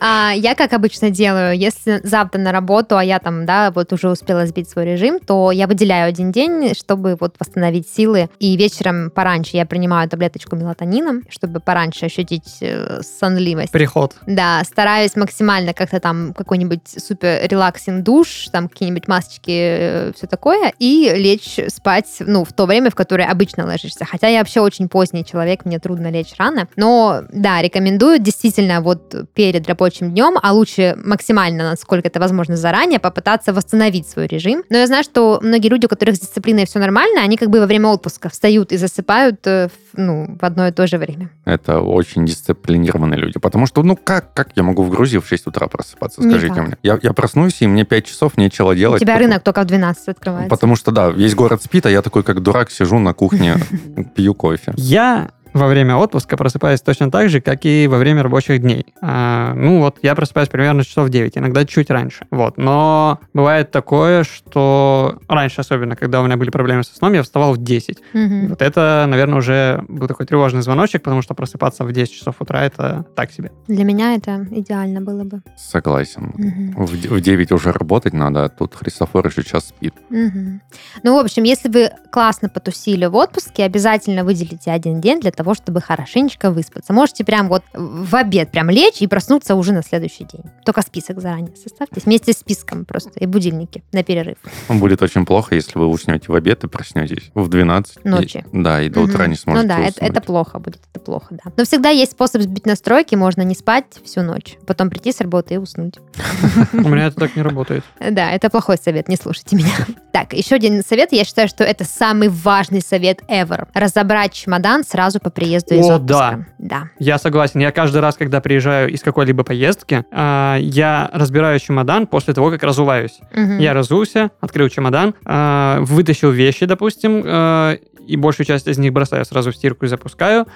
А, я, как обычно делаю, если завтра на работу, а я там, да, вот уже успела сбить свой режим, то я выделяю один день, чтобы вот восстановить силы. И вечером пораньше я принимаю таблеточку мелатонина, чтобы пораньше ощутить э, сонливость. Приход. Да, стараюсь максимально как-то там какой-нибудь супер релаксинг душ, там какие-нибудь масочки, все такое, и лечь спать, ну, в то время, в которое обычно ложишься. Хотя я вообще очень поздний человек, мне трудно лечь рано. Но, да, рекомендую действительно вот перед рабочим днем, а лучше максимально, насколько это возможно, заранее попытаться восстановить свой режим. Но я знаю, что многие люди, у которых с дисциплиной все нормально, они как бы во время отпуска встают и засыпают э, ну, в одно и то же время. Это очень дисциплинированные люди. Потому что, ну как, как я могу в Грузии в 6 утра просыпаться, скажите Никак. мне? Я, я проснусь, и мне 5 часов нечего делать. У тебя потому- рынок только в 12 открывается. Потому что, да, весь город спит, а я такой, как дурак, сижу на кухне, пью кофе. Я во время отпуска просыпаюсь точно так же, как и во время рабочих дней. А, ну вот, я просыпаюсь примерно часов 9, иногда чуть раньше. Вот, но бывает такое, что раньше особенно, когда у меня были проблемы со сном, я вставал в 10. Мгм. Вот это, наверное, уже был такой тревожный звоночек, потому что просыпаться в 10 часов утра это так себе. Для меня это идеально было бы. Согласен. Мгм. В, в 9 уже работать надо, а тут Христофор еще час спит. Мгм. Ну, в общем, если вы классно потусили в отпуске, обязательно выделите один день для того, чтобы хорошенечко выспаться. Можете прям вот в обед прям лечь и проснуться уже на следующий день. Только список заранее составьте. Вместе с списком просто и будильники на перерыв. Будет очень плохо, если вы уснете в обед и проснетесь в 12. И- Ночи. да, и до утра Мгм. не сможете Ну да, это, это плохо будет, это плохо, да. Но всегда есть способ сбить настройки, можно не спать всю ночь, потом прийти с работы и уснуть. У меня это так не работает. Да, это плохой совет, не слушайте меня. Так, еще один совет. Я считаю, что это самый важный совет ever. Разобрать чемодан сразу по приезду из О, отпуска. Да. Я согласен. Я каждый раз, когда приезжаю из какой-либо поездки, а, я разбираю чемодан после того, как разуваюсь. Мгм. Я разулся, открыл чемодан, а, вытащил вещи, допустим, а, и большую часть из них бросаю сразу в стирку и запускаю.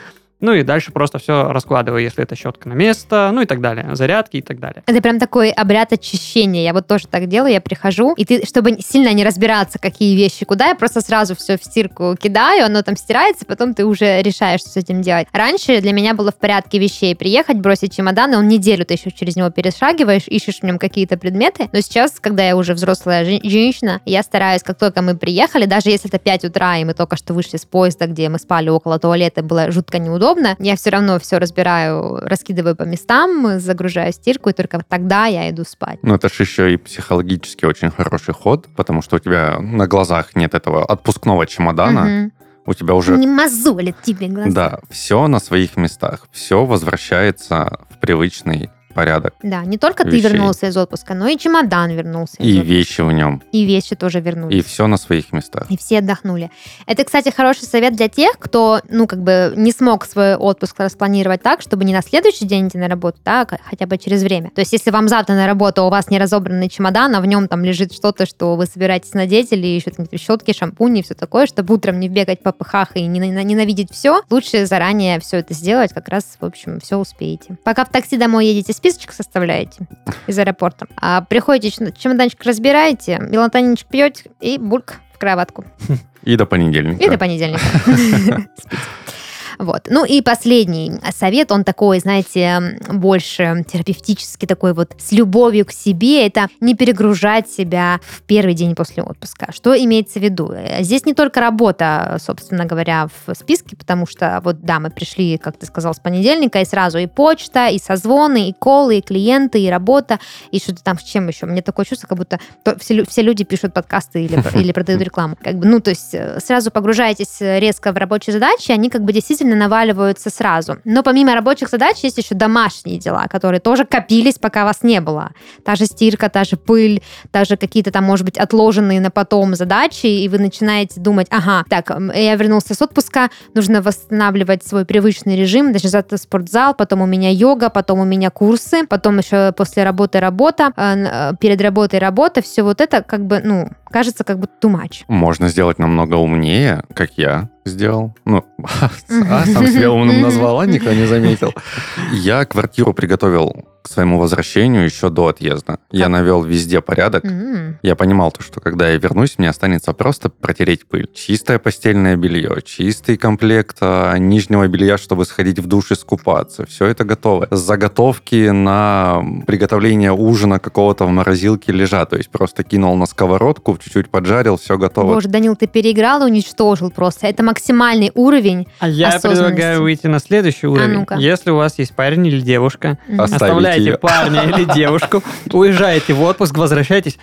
Ну и дальше просто все раскладываю, если это щетка на место, ну и так далее, зарядки и так далее. Это прям такой обряд очищения. Я вот тоже так делаю, я прихожу, и ты, чтобы сильно не разбираться, какие вещи куда, я просто сразу все в стирку кидаю, оно там стирается, потом ты уже решаешь, что с этим делать. Раньше для меня было в порядке вещей приехать, бросить чемодан, и он неделю ты еще через него перешагиваешь, ищешь в нем какие-то предметы. Но сейчас, когда я уже взрослая жен- женщина, я стараюсь, как только мы приехали, даже если это 5 утра, и мы только что вышли с поезда, где мы спали около туалета, было жутко неудобно, я все равно все разбираю, раскидываю по местам, загружаю стирку, и только тогда я иду спать. Ну, это же еще и психологически очень хороший ход, потому что у тебя на глазах нет этого отпускного чемодана, у тебя уже Не мозолит тебе глаза. Да, все на своих местах, все возвращается в привычный порядок. Да, не только ты Вещей. вернулся из отпуска, но и чемодан вернулся. И отпуска. вещи в нем, И вещи тоже вернулись. и все на своих местах. И все отдохнули. Это, кстати, хороший совет для тех, кто, ну, как бы не смог свой отпуск распланировать так, чтобы не на следующий день идти на работу, да, а хотя бы через время. То есть, если вам завтра на работу, а у вас не разобранный чемодан, а в нем там лежит что-то, что вы собираетесь надеть, или еще там щетки, шампуни и все такое, чтобы утром не бегать по пыхах и не на- ненавидеть все, лучше заранее все это сделать, как раз, в общем, все успеете. Пока в такси домой едете, списочек составляете из аэропорта. А приходите, чемоданчик разбираете, мелатонинчик пьете и бульк в кроватку. И до понедельника. И до понедельника. Вот. Ну и последний совет, он такой, знаете, больше терапевтический, такой вот с любовью к себе, это не перегружать себя в первый день после отпуска. Что имеется в виду? Э, Здесь не только работа, собственно говоря, в списке, потому что вот, да, мы пришли, как ты сказал, с понедельника, и сразу и почта, и созвоны, и колы, и клиенты, и работа, и что-то там с чем еще. Мне такое чувство, как будто то- все, все люди пишут подкасты или, или продают рекламу. Как бы, ну, то есть э, сразу погружаетесь резко в рабочие задачи, они как бы действительно наваливаются сразу. Но помимо рабочих задач есть еще домашние дела, которые тоже копились, пока вас не было. Та же стирка, та же пыль, даже какие-то там, может быть, отложенные на потом задачи, и вы начинаете думать, ага, так, я вернулся с отпуска, нужно восстанавливать свой привычный режим, даже завтра спортзал, потом у меня йога, потом у меня курсы, потом еще после работы работа, н- э, перед работой работа, все вот это как бы, ну, кажется как будто too much. Можно сделать намного умнее, как я сделал. Ну, а, сам себя умным назвал, а никто не заметил. Я квартиру приготовил к своему возвращению еще до отъезда. Я навел везде порядок. Я понимал то, что когда я вернусь, мне останется просто протереть пыль. Чистое постельное белье, чистый комплект а, нижнего белья, чтобы сходить в душ и скупаться. Все это готово. Заготовки на приготовление ужина какого-то в морозилке лежат. То есть просто кинул на сковородку, чуть-чуть поджарил, все готово. Боже, Данил, ты переиграл и уничтожил просто. Это максимальный уровень. А я предлагаю выйти на следующий уровень. ну-ка. Если у вас есть парень или девушка, Мгм. Оставить оставляете парня или девушку, уезжаете в отпуск, возвращаетесь,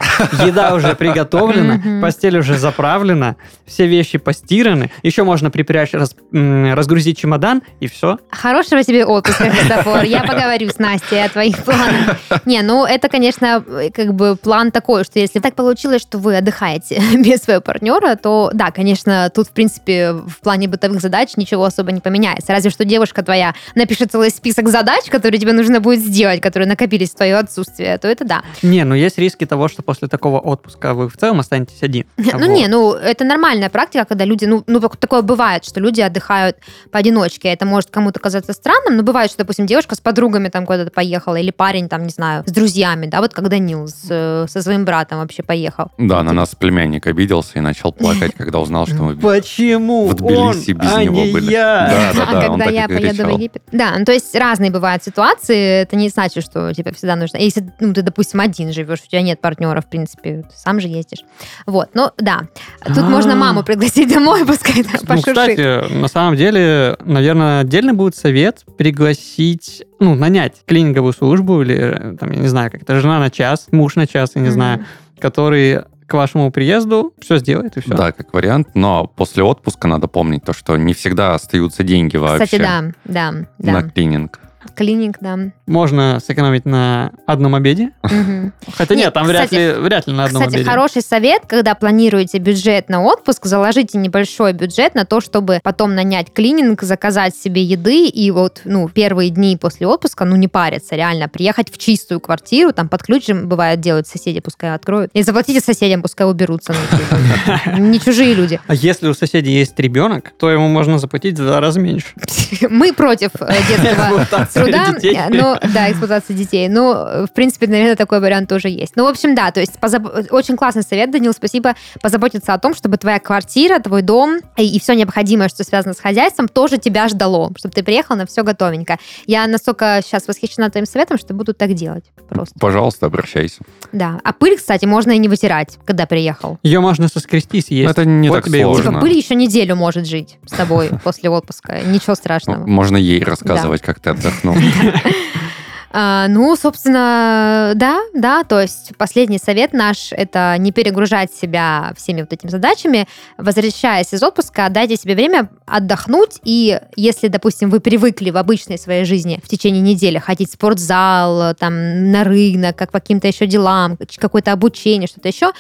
еда уже приготовлена, Мгм. постель уже заправлена, все вещи постираны, еще можно припрячь, раз- м, разгрузить чемодан, и все. Хорошего тебе отпуска, Христофор. Я поговорю с Настей о твоих планах. Не, ну это, конечно, как бы план такой, что если так получилось, что вы отдыхаете без своего партнера, то да, конечно, тут, в принципе, в плане бытовых задач ничего особо не поменяется. Разве что девушка твоя напишет целый список задач, которые тебе нужно будет сделать, которые накопились в твое отсутствие, то это да. Не, ну есть риски того, что после такого отпуска вы в целом останетесь один. Ну Вот. не, ну это нормальная практика, когда люди, ну, ну так- такое бывает, что люди отдыхают поодиночке. Это может кому-то казаться странным, но бывает, что, допустим, девушка с подругами там куда-то поехала, или парень там, не знаю, с друзьями, да, вот как Данил с, э, со своим братом вообще поехал. Да, на нас племянник обиделся и начал плакать, когда узнал, что мы Почему в Тбилиси он, без а него не были. я? Да, да, а да, он когда я поеду в. Египет. Да, ну то есть разные бывают ситуации. Это не значит, что тебе всегда нужно. Если ну, ты, допустим, один живешь, у тебя нет партнера, в принципе, ты сам же ездишь. Вот, ну да. Тут А. можно маму пригласить домой, пускай там Ну, пошуршит. кстати, на самом деле, наверное, отдельно будет совет пригласить, ну, нанять клининговую службу или, там, я не знаю, как-то жена на час, муж на час, я не Мгм. знаю, который к вашему приезду все сделает и все. Да, как вариант, но после отпуска надо помнить то, что не всегда остаются деньги вообще Кстати, да, да, да. на клининг. Клиник, да. Можно сэкономить на одном обеде. Мгм. Хотя нет, Нет, там вряд, кстати- ли, вряд ли на одном Кстати, обеде. хороший совет, когда планируете бюджет на отпуск, заложите небольшой бюджет на то, чтобы потом нанять клининг, заказать себе еды и вот, ну, первые дни после отпуска, ну, не париться, реально, приехать в чистую квартиру, там под ключ бывает делают соседи, пускай откроют, и заплатите соседям, пускай уберутся. ну, типа, Не чужие люди. А если у соседей есть ребенок, то ему можно заплатить в два раза меньше. Мы против э, детского труда, детей. э, но да, эксплуатация детей. Ну, э, в принципе, наверное, такой вариант тоже есть. Ну, в общем, да, то есть позаб- очень классный совет, Данил, спасибо. Позаботиться о том, чтобы твоя квартира, твой дом и, все необходимое, что связано с хозяйством, тоже тебя ждало, чтобы ты приехал на все готовенько. Я настолько сейчас восхищена твоим советом, что буду так делать просто. Пожалуйста, обращайся. Да. А пыль, кстати, можно и не вытирать, когда приехал. Ее можно соскрести съесть. Это не Вот так тебе и сложно. Типа пыль еще неделю может жить с тобой после отпуска. Ничего страшного. Можно ей рассказывать, как ты отдохнул. А, ну, собственно, да, да, то есть последний совет наш – это не перегружать себя всеми вот этими задачами. Возвращаясь из отпуска, дайте себе время отдохнуть, и если, допустим, вы привыкли в обычной своей жизни в течение недели ходить в спортзал, там, на рынок, как по каким-то еще делам, какое-то обучение, что-то еще,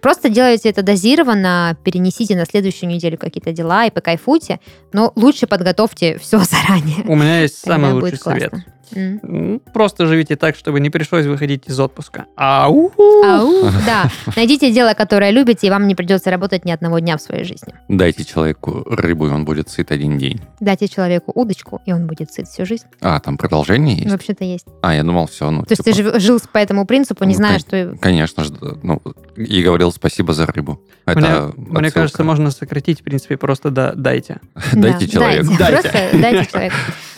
просто делайте это дозированно, перенесите на следующую неделю какие-то дела и покайфуйте, но лучше подготовьте все заранее. У меня есть самый лучший будет классно. М, Просто живите так, чтобы не пришлось выходить из отпуска. Ау! Ау, да. Найдите дело, которое любите, и вам не придется работать ни одного дня в своей жизни. Дайте человеку рыбу, и он будет сыт один день. Дайте человеку удочку, и он будет сыт всю жизнь. А, там продолжение есть? Вообще-то есть. А, я думал, все, ну, То есть ты типа, жив- жил по этому принципу, не Ну, зная, кон- что... Конечно же, ну, и говорил спасибо за рыбу. Это Мне, мне кажется, можно сократить, в принципе, просто да, дайте. Дайте Да, человеку. Дайте. Дайте. Просто дайте человеку.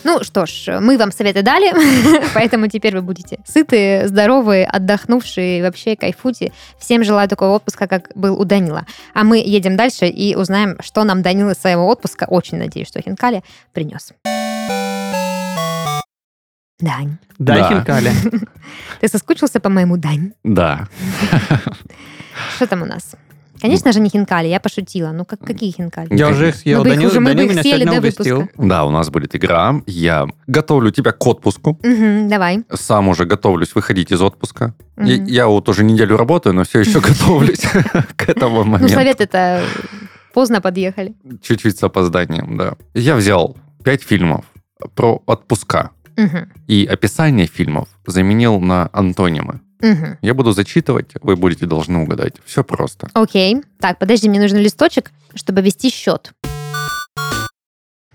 Ну что ж, мы вам советы дали, поэтому теперь вы будете сытые, здоровые, отдохнувшие, вообще кайфуйте. Всем желаю такого отпуска, как был у Данила. А мы едем дальше и узнаем, что нам Данил из своего отпуска, очень надеюсь, что Хинкали, принес. Дань, Дай Да. хинкали. ты соскучился по моему Дань? Да. Что там у нас? Конечно же, не хинкали, я пошутила. Ну, как, какие хинкали? Я уже их съел. Мы бы их Данил, уже- мы бы Данил их меня съели сегодня до угостил. выпуска. Да, у нас будет игра. Я готовлю тебя к отпуску. Мгм, давай. Сам уже готовлюсь выходить из отпуска. И Мгм. Я вот уже неделю работаю, но все еще готовлюсь к этому Ну, моменту. совет это поздно подъехали. Чуть-чуть с опозданием, да. Я взял пять фильмов про отпуска. Мгм, И описание фильмов заменил на антонимы. Мгм. Я буду зачитывать, вы будете должны угадать. Все просто. Окей. Так, подожди, мне нужен листочек, чтобы вести счет.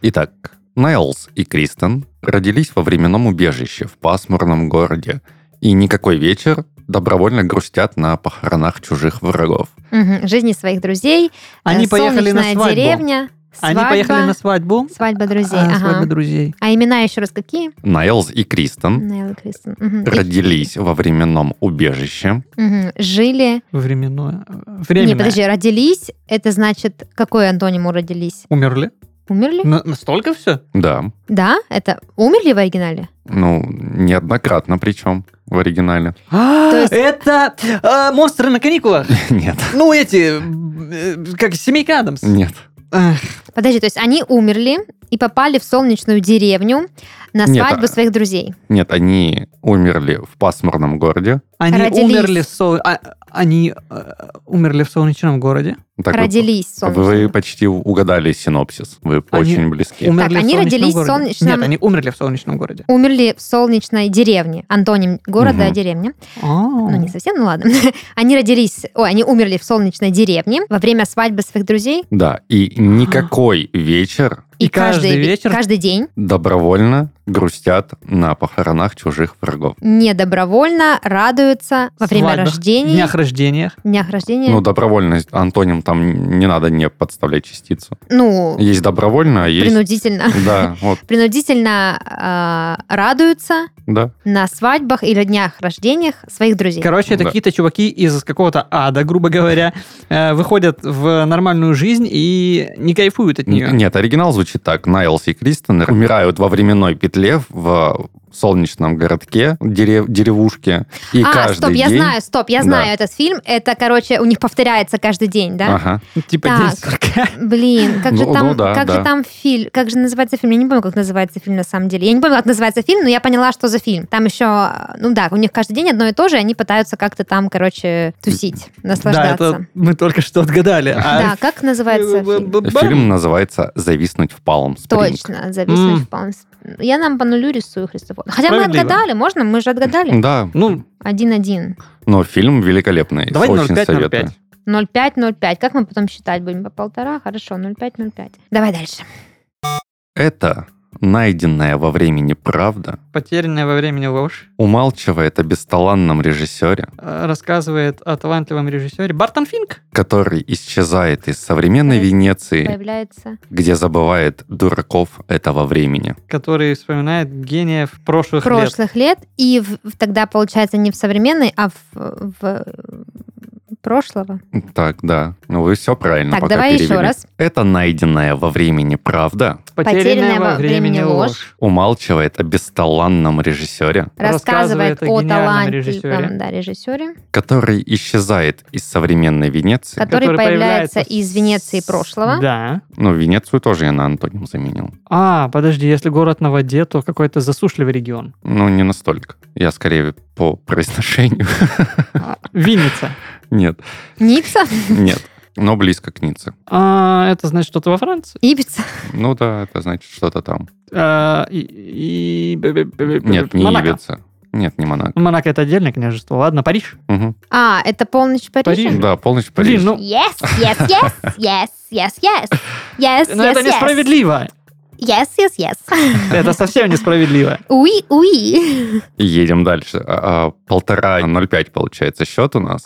Итак, Найлз и Кристен родились во временном убежище в пасмурном городе, и никакой вечер добровольно грустят на похоронах чужих врагов. Мгм. Жизни своих друзей. Они э, поехали на солнечная свадьбу. деревня. Они свадьба, поехали на свадьбу. Свадьба друзей. А, ага. свадьба друзей. А имена еще раз какие? Найлз и Кристен Нейл и Кристен. И- родились во временном убежище. мгм. Жили... Временное. Временное. Не, подожди, родились, это значит, какой антоним у родились? Умерли? Умерли? На- настолько все? Да, Да, это умерли в оригинале? ну, неоднократно причем в оригинале. есть- Это э, монстры на каникулах. Нет, Ну, эти, э, как Семейка Адамс. нет. Эх, Подожди, то есть они умерли и попали в солнечную деревню на Нет, свадьбу а- своих друзей. Нет, они умерли в пасмурном городе. Они Родились. умерли в сол- а, Они э, умерли в солнечном городе. Так Родились в Вы солнечном. почти угадали синопсис. Вы Они очень близки. Умерли они в солнечном родились в городе. солнечном- Нет, они умерли в солнечном городе. Умерли в солнечной деревне. Антоним города, Мгм. деревня. А. Ну, не совсем, ну ладно. Они родились, ой, они умерли в солнечной деревне во время свадьбы своих друзей. Да, и никакой вечер И каждый ве- вечер- каждый день добровольно грустят на похоронах чужих врагов. недобровольно радуются во время Свадьбах, рождения, Днях рождениях. днях рождения. Ну, добровольность, антоним там не надо не подставлять частицу. Ну, Есть добровольно, а есть... принудительно. Да, вот, Принудительно а, радуются да. на свадьбах или днях рождениях своих друзей. Короче, это Да. какие-то чуваки из какого-то ада, грубо говоря, э, выходят в нормальную жизнь и не кайфуют от нее. Н- Нет, оригинал звучит так. Найлс и Кристен умирают во временной петле в солнечном городке, дерев- деревушке. И а, каждый стоп, я день... знаю, стоп, я Да. знаю этот фильм. Это, короче, у них повторяется каждый день, да? Ага. Типа Так. день. Блин, как же Ну, там, ну да, как да. же там фильм, как же называется фильм? Я не помню, как называется фильм на самом деле. Я не помню, как называется фильм, но я поняла, что за фильм. Там еще, ну да, у них каждый день одно и то же, и они пытаются как-то там, короче, тусить, Да, наслаждаться. это мы только что отгадали. А Да, как называется фильм? Фильм называется «Зависнуть в Палм Спринг». Точно, зависнуть в Палм Я нам по нулю рисую, Христофор. Хотя мы отгадали, можно? Мы же отгадали. Да, Ну, Один-один. но фильм великолепный. давай Очень 0,5, советую. 0,5. 0,5-0,5. Как мы потом считать будем? По полтора? Хорошо, 0,5-0,5. Давай дальше. Это найденная во времени правда Потерянная во времени ложь умалчивает о бесталанном режиссере, э, рассказывает о талантливом режиссере Бартон Финк. который исчезает из современной Венеции, Появляется. где забывает дураков этого времени. который вспоминает гениев прошлых, лет. прошлых лет. И в- в- тогда, получается, не в современной, а в, в прошлого. Так, да. Ну, вы все правильно Так, пока давай еще перевели. раз. Это найденная во времени правда Потерянная во времени ложь. умалчивает о бесталанном режиссере, Рассказывает, Рассказывает о о гениальном талантливом режиссере. да, режиссере, который исчезает из современной Венеции. который, Который появляется, появляется из с- Венеции прошлого. Да. Ну, Венецию тоже я на антоним заменил. А, подожди, если город на воде, то какой-то засушливый регион. Ну, не настолько. Я скорее по произношению. А, Винница. Нет, Ницца, нет. Но близко к Ницце. А, это значит что-то во Франции? Ибица. Ну да, это значит что-то там. А, и, и- Нет, не Монако. Ибица. Нет, не Монако. Монако это отдельное княжество. Ладно, Париж. Мгм. А, это полночь в Париже? Париж. Да, полностью Блин, Париж. ну, Yes, yes, yes, yes, yes, yes. Yes, но yes, это yes. несправедливо. Yes, yes, yes. Это совсем несправедливо. Уи, уи. Едем дальше. А, а, Полтора, 0,5 получается счет у нас.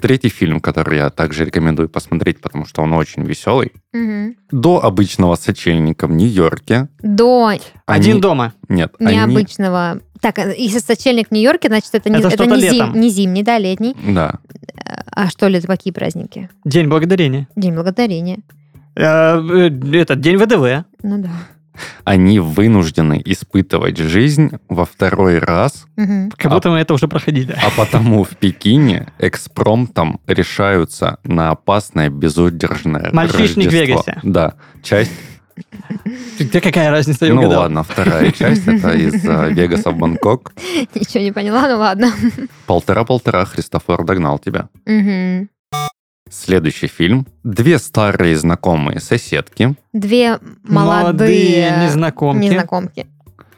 Третий фильм, который я также рекомендую посмотреть, потому что он очень веселый. Мгм. До обычного сочельника в Нью-Йорке. До Один они- дома. Нет, они... необычного... Так, э, если сочельник в Нью-Йорке, значит, это не, Это не, зим- не зимний, да, летний. Да. А что ли, какие праздники? День благодарения. День благодарения. Э, э, Этот день ВДВ. Ну да. Они вынуждены испытывать жизнь во второй раз, Мгм. Как будто мы это уже проходили. а потому в Пекине экспромтом решаются на опасное безудержное Мальчишник в Рождество. Вегасе. Да, часть, Тебе какая разница, я ну угадал. ладно, вторая часть, это из э, Вегаса в Бангкок. Ничего не поняла, ну ладно. Полтора-полтора Христофор догнал тебя. Мгм. Следующий фильм. Две старые знакомые соседки Две молодые, незнакомки. незнакомки.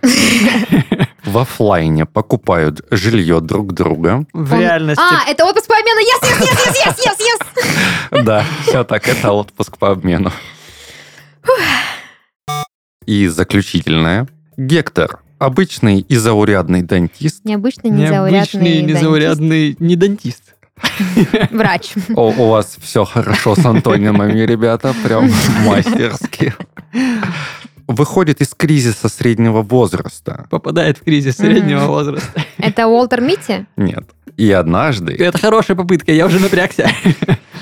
в оффлайне покупают жилье друг друга. В Он- реальности. А, это отпуск по обмену. Yes, yes, yes, yes, yes, yes, yes. Да, все так, это отпуск по обмену. И заключительное. Гектор. Обычный и заурядный дантист. Необычный, Необычный, незаурядный незаурядный, не дантист. Врач. О, у вас все хорошо с антонимами, ребята, прям мастерски. Выходит из кризиса среднего возраста. Попадает в кризис среднего возраста. Это Уолтер Митти? Нет. И однажды, Это хорошая попытка, я уже напрягся.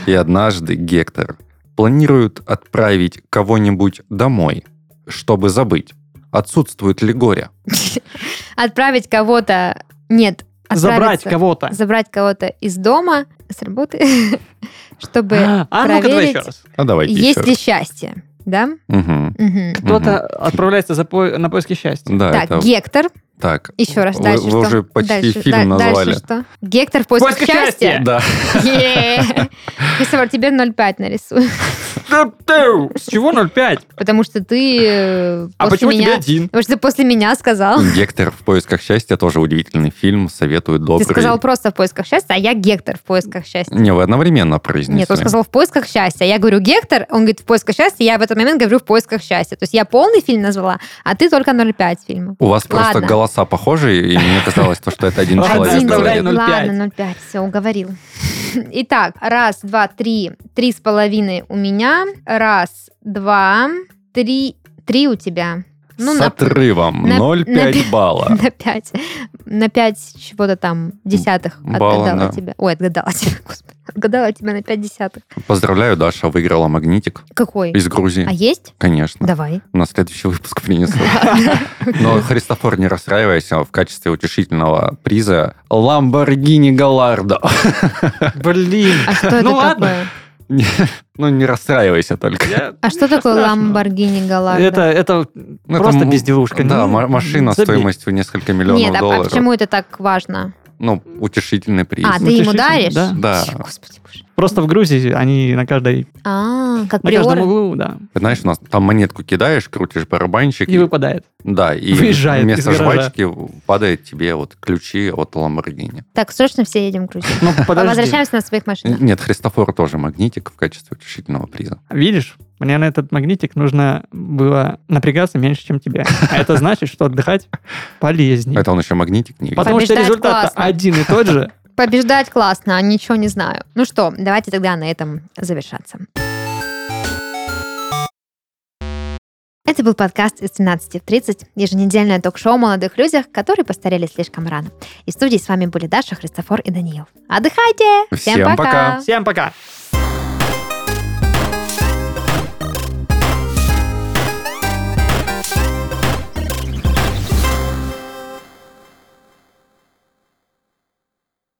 и однажды Гектор планирует отправить кого-нибудь домой, чтобы забыть, отсутствует ли горе. Отправить кого-то... Нет. Забрать кого-то. Забрать кого-то из дома с работы, чтобы А давай проверить, еще раз. А давайте есть ли счастье. Да? Мгм. Мгм. Кто-то отправляется за по- на поиски счастья. Да, Так, это Гектор. Так. Еще раз, Вы- дальше вы что? уже почти дальше, фильм да- назвали. Дальше что? Гектор в поисках поисках счастья. счастья? Да. Кристофер, тебе 0,5 нарисую. С чего 0,5? Потому что ты э, А почему тебе один? Потому что ты после меня сказал. Гектор в поисках счастья тоже удивительный фильм. Советую добрый. Ты сказал просто в поисках счастья, а я Гектор в поисках счастья. Не, вы одновременно произнесли. Нет, он сказал в поисках счастья. Я говорю Гектор, он говорит в поисках счастья, я в этот момент говорю в поисках счастья. То есть я полный фильм назвала, а ты только 0,5 фильма. У вас просто Ладно. Голоса похожи, и мне казалось, то, что это один человек Один оставляй говорит. 0,5. Ладно, 0,5, все, уговорил. Итак, раз, два, три, три с половиной у меня, раз, два, три, три у тебя. Ну, С на, отрывом на- 0,5 на- балла. на пять, на пять чего-то там десятых Балла, отгадала да. тебя. Ой, отгадала тебя, господи. Отгадала тебя на пять десятых. Поздравляю, Даша выиграла магнитик Какой? из Грузии. А есть? Конечно. Давай. На следующий выпуск принесу. Но, Христофор, не расстраивайся, в качестве утешительного приза Ламборгини Галардо. Блин. А что это Ну ладно. такое? Ну, не расстраивайся только. Я- А что такое. Ламборгини Галарда? Это, это Ну, просто безделушка. Да, Ну, ма- машина забей. стоимостью несколько миллионов Нет, а- а долларов. почему это так важно? Ну, утешительный приз. А, ты ему даришь? да. Да. Господи боже. Просто в Грузии они на каждой, А, как на каждом углу, да, Знаешь, у нас там монетку кидаешь, крутишь барабанчик. и выпадает. Да, и выезжает вместо из гаража. жвачки падает тебе вот ключи от Ламборгини. Так, срочно все едем в Грузию. Ну, подожди. Возвращаемся на своих машинах. Нет, Христофор тоже магнитик в качестве утешительного приза. Видишь, мне на этот магнитик нужно было напрягаться меньше, чем тебе. А это значит, что отдыхать полезнее. Это он еще магнитик не видит. Потому что Побеждать результат классно. один и тот же. Побеждать классно, а ничего не знаю. Ну что, давайте тогда на этом завершаться. Это был подкаст из 13 в 30, еженедельное ток-шоу о молодых людях, которые постарели слишком рано. И в студии с вами были Даша, Христофор и Даниил. Отдыхайте! Всем пока. Всем пока!